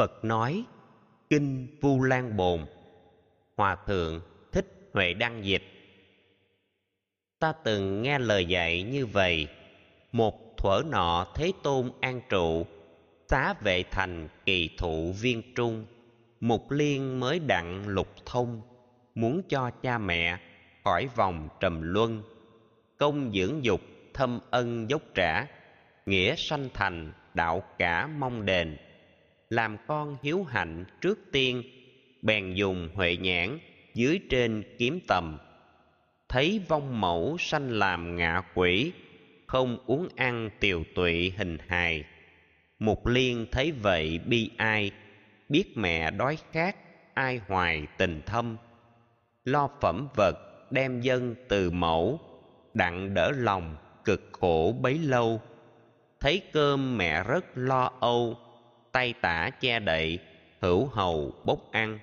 Phật nói, Kinh Vu Lan Bồn, Hòa Thượng Thích Huệ Đăng Dịch Ta từng nghe lời dạy như vậy, Một thuở nọ Thế Tôn an trụ, Xá vệ thành kỳ thụ viên trung, Mục liên mới đặng lục thông, Muốn cho cha mẹ khỏi vòng trầm luân, Công dưỡng dục thâm ân dốc trả, Nghĩa sanh thành đạo cả mong đền làm con hiếu hạnh trước tiên, bèn dùng huệ nhãn dưới trên kiếm tầm. Thấy vong mẫu sanh làm ngạ quỷ, không uống ăn tiều tụy hình hài. Mục liên thấy vậy bi ai, biết mẹ đói khát, ai hoài tình thâm. Lo phẩm vật đem dân từ mẫu, đặng đỡ lòng cực khổ bấy lâu. Thấy cơm mẹ rất lo âu tay tả che đậy, hữu hầu bốc ăn.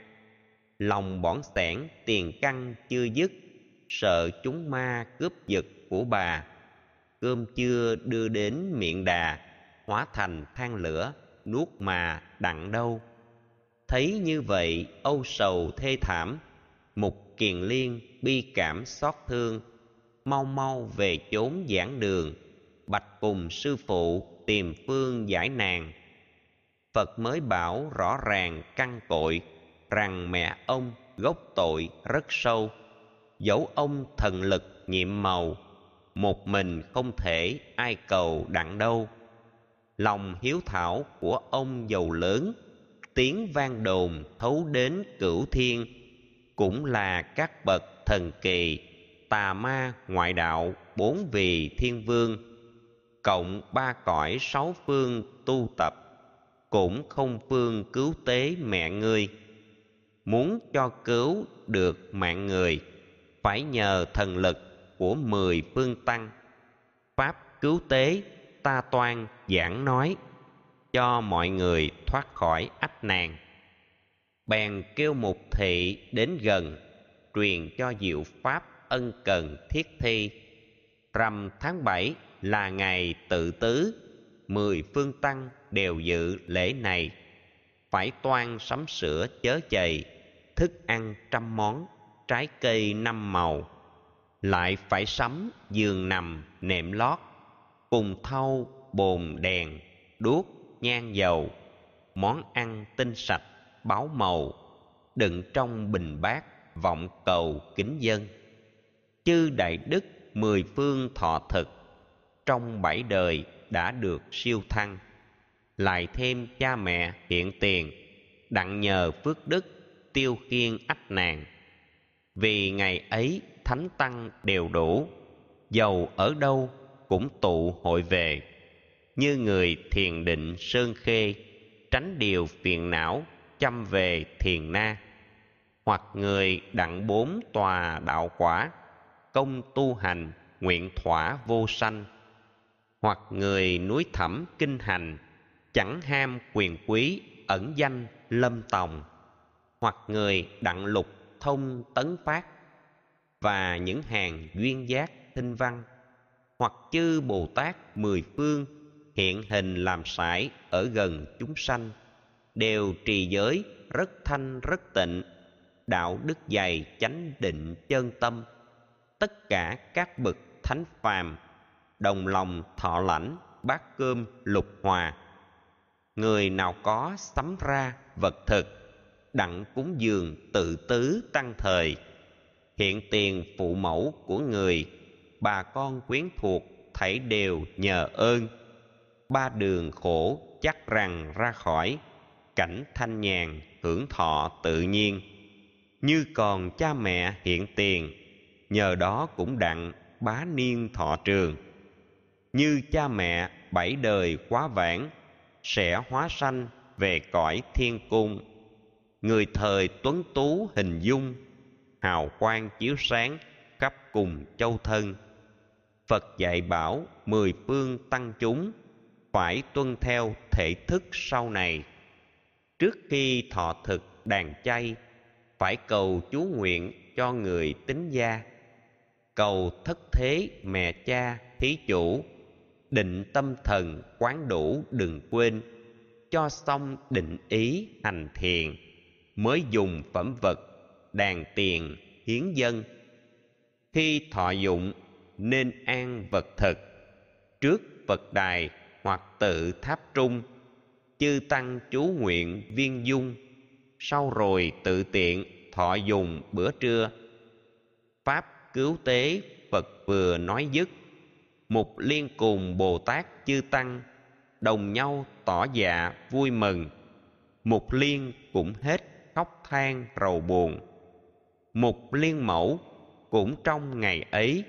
Lòng bỏn sẻn, tiền căn chưa dứt, sợ chúng ma cướp giật của bà. Cơm chưa đưa đến miệng đà, hóa thành than lửa, nuốt mà đặng đâu thấy như vậy, âu sầu thê thảm, mục kiền liên bi cảm xót thương. Mau mau về chốn giảng đường, bạch cùng sư phụ tìm phương giải nàng phật mới bảo rõ ràng căn cội rằng mẹ ông gốc tội rất sâu. Dẫu ông thần lực nhiệm màu, một mình không thể ai cầu đặng đâu. Lòng hiếu thảo của ông giàu lớn, tiếng vang đồn thấu đến cửu thiên, cũng là các bậc thần kỳ, tà ma ngoại đạo bốn vị thiên vương, cộng ba cõi sáu phương tu tập cũng không phương cứu tế mẹ ngươi. Muốn cho cứu được mạng người, phải nhờ thần lực của mười phương tăng. Pháp cứu tế ta toan giảng nói, cho mọi người thoát khỏi ách nạn bèn kêu mục thị đến gần, truyền cho diệu pháp ân cần thiết thi. Rằm tháng bảy là ngày tự tứ mười phương tăng đều dự lễ này. Phải toan sắm sửa chớ chầy thức ăn trăm món, trái cây năm màu. Lại phải sắm giường nằm, nệm lót, cùng thau, bồn đèn, đuốc, nhang dầu, món ăn tinh sạch, báo màu, đựng trong bình bát, vọng cầu kính dân. Chư đại đức mười phương thọ thực, trong bảy đời đã được siêu thăng. Lại thêm cha mẹ hiện tiền, đặng nhờ phước đức, tiêu khiên ách nàng. Vì ngày ấy thánh tăng đều đủ, dầu ở đâu cũng tụ hội về. Như người thiền định sơn khê, tránh điều phiền não, chăm về thiền na. Hoặc người đặng bốn tòa đạo quả, công tu hành, nguyện thỏa vô sanh hoặc người núi thẳm kinh hành, chẳng ham quyền quý, ẩn danh, lâm tòng, hoặc người đặng lục thông tấn phát và những hàng duyên giác thinh văn, hoặc chư bồ tát mười phương hiện hình làm sải ở gần chúng sanh, đều trì giới rất thanh rất tịnh, đạo đức dày chánh định chân tâm. Tất cả các bậc thánh phàm đồng lòng thọ lãnh, bát cơm lục hòa. Người nào có sắm ra vật thực, đặng cúng dường tự tứ tăng thời. Hiện tiền phụ mẫu của người, bà con quyến thuộc thảy đều nhờ ơn. Ba đường khổ chắc rằng ra khỏi, cảnh thanh nhàn hưởng thọ tự nhiên. Như còn cha mẹ hiện tiền, nhờ đó cũng đặng bá niên thọ trường như cha mẹ, bảy đời quá vãng, sẽ hóa sanh về cõi thiên cung. Người thời tuấn tú hình dung, hào quang chiếu sáng khắp cùng châu thân. Phật dạy bảo mười phương tăng chúng phải tuân theo thể thức sau này. Trước khi thọ thực đàn chay, phải cầu chú nguyện cho người tính gia. Cầu thất thế mẹ cha thí chủ định tâm thần quán đủ đừng quên, cho xong định ý hành thiền, mới dùng phẩm vật, đàn tiền, hiến dân. Khi thọ dụng, nên an vật thực trước phật đài hoặc tự tháp trung, chư tăng chú nguyện viên dung. Sau rồi tự tiện thọ dùng bữa trưa. Pháp cứu tế phật vừa nói dứt mục liên cùng bồ tát chư tăng, đồng nhau tỏ dạ vui mừng. Mục liên cũng hết khóc than rầu buồn. Mục liên mẫu cũng trong ngày ấy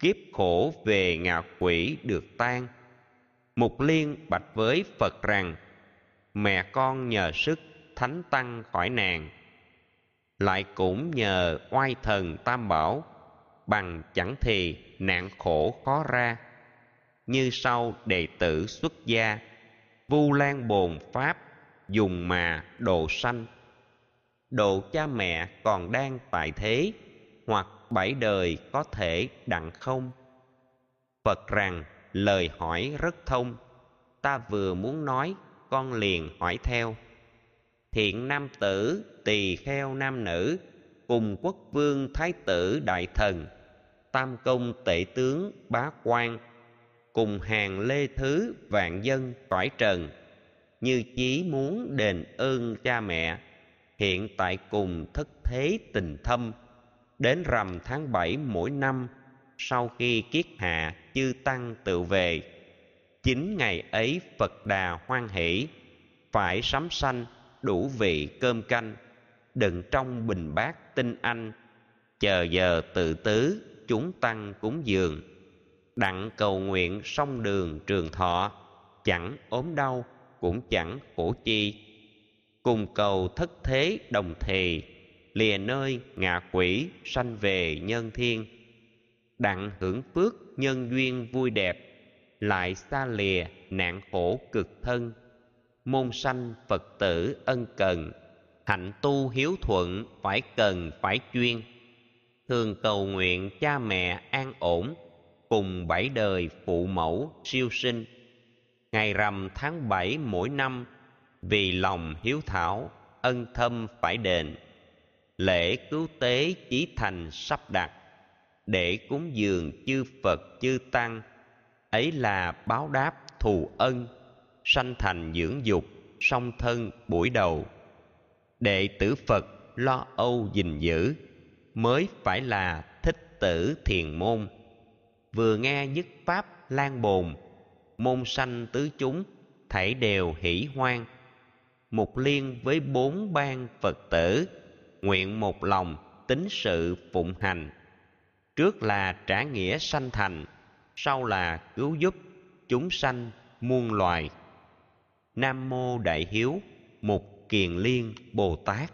kiếp khổ về ngạ quỷ được tan. Mục liên bạch với phật rằng, mẹ con nhờ sức thánh tăng khỏi nàng lại cũng nhờ oai thần tam bảo bằng chẳng thì nạn khổ khó ra. Như sau đệ tử xuất gia, vu lan bồn pháp, dùng mà độ sanh. Độ cha mẹ còn đang tại thế, hoặc bảy đời có thể đặng không? Phật rằng, lời hỏi rất thông. Ta vừa muốn nói, con liền hỏi theo. Thiện nam tử tỳ kheo nam nữ cùng quốc vương thái tử đại thần, tam công tể tướng bá quan, cùng hàng lê thứ vạn dân cõi trần, như chí muốn đền ơn cha mẹ, hiện tại cùng thất thế tình thâm, đến rằm tháng bảy mỗi năm, sau khi kiết hạ chư tăng tự về, chính ngày ấy phật đà hoan hỷ, phải sắm sanh đủ vị cơm canh đựng trong bình bát tinh anh. Chờ giờ tự tứ, chúng tăng cúng dường. Đặng cầu nguyện song đường trường thọ, chẳng ốm đau, cũng chẳng khổ chi. Cùng cầu thất thế đồng thề, lìa nơi ngạ quỷ sanh về nhân thiên. Đặng hưởng phước nhân duyên vui đẹp, lại xa lìa nạn khổ cực thân. Môn sanh phật tử ân cần hạnh tu hiếu thuận phải cần, phải chuyên. Thường cầu nguyện cha mẹ an ổn, cùng bảy đời phụ mẫu siêu sinh. Ngày rằm tháng bảy mỗi năm, vì lòng hiếu thảo, ân thâm phải đền. Lễ cứu tế chí thành sắp đặt, để cúng dường chư phật chư tăng. Ấy là báo đáp thù ân, sanh thành dưỡng dục, song thân buổi đầu đệ tử phật lo âu gìn giữ, mới phải là thích tử thiền môn. Vừa nghe nhất pháp lan bồn, môn sanh tứ chúng, thảy đều hỷ hoan. Một liên với bốn ban phật tử, nguyện một lòng tính sự phụng hành. Trước là trả nghĩa sanh thành, sau là cứu giúp chúng sanh muôn loài. Nam mô đại hiếu, mục kiền liên bồ tát.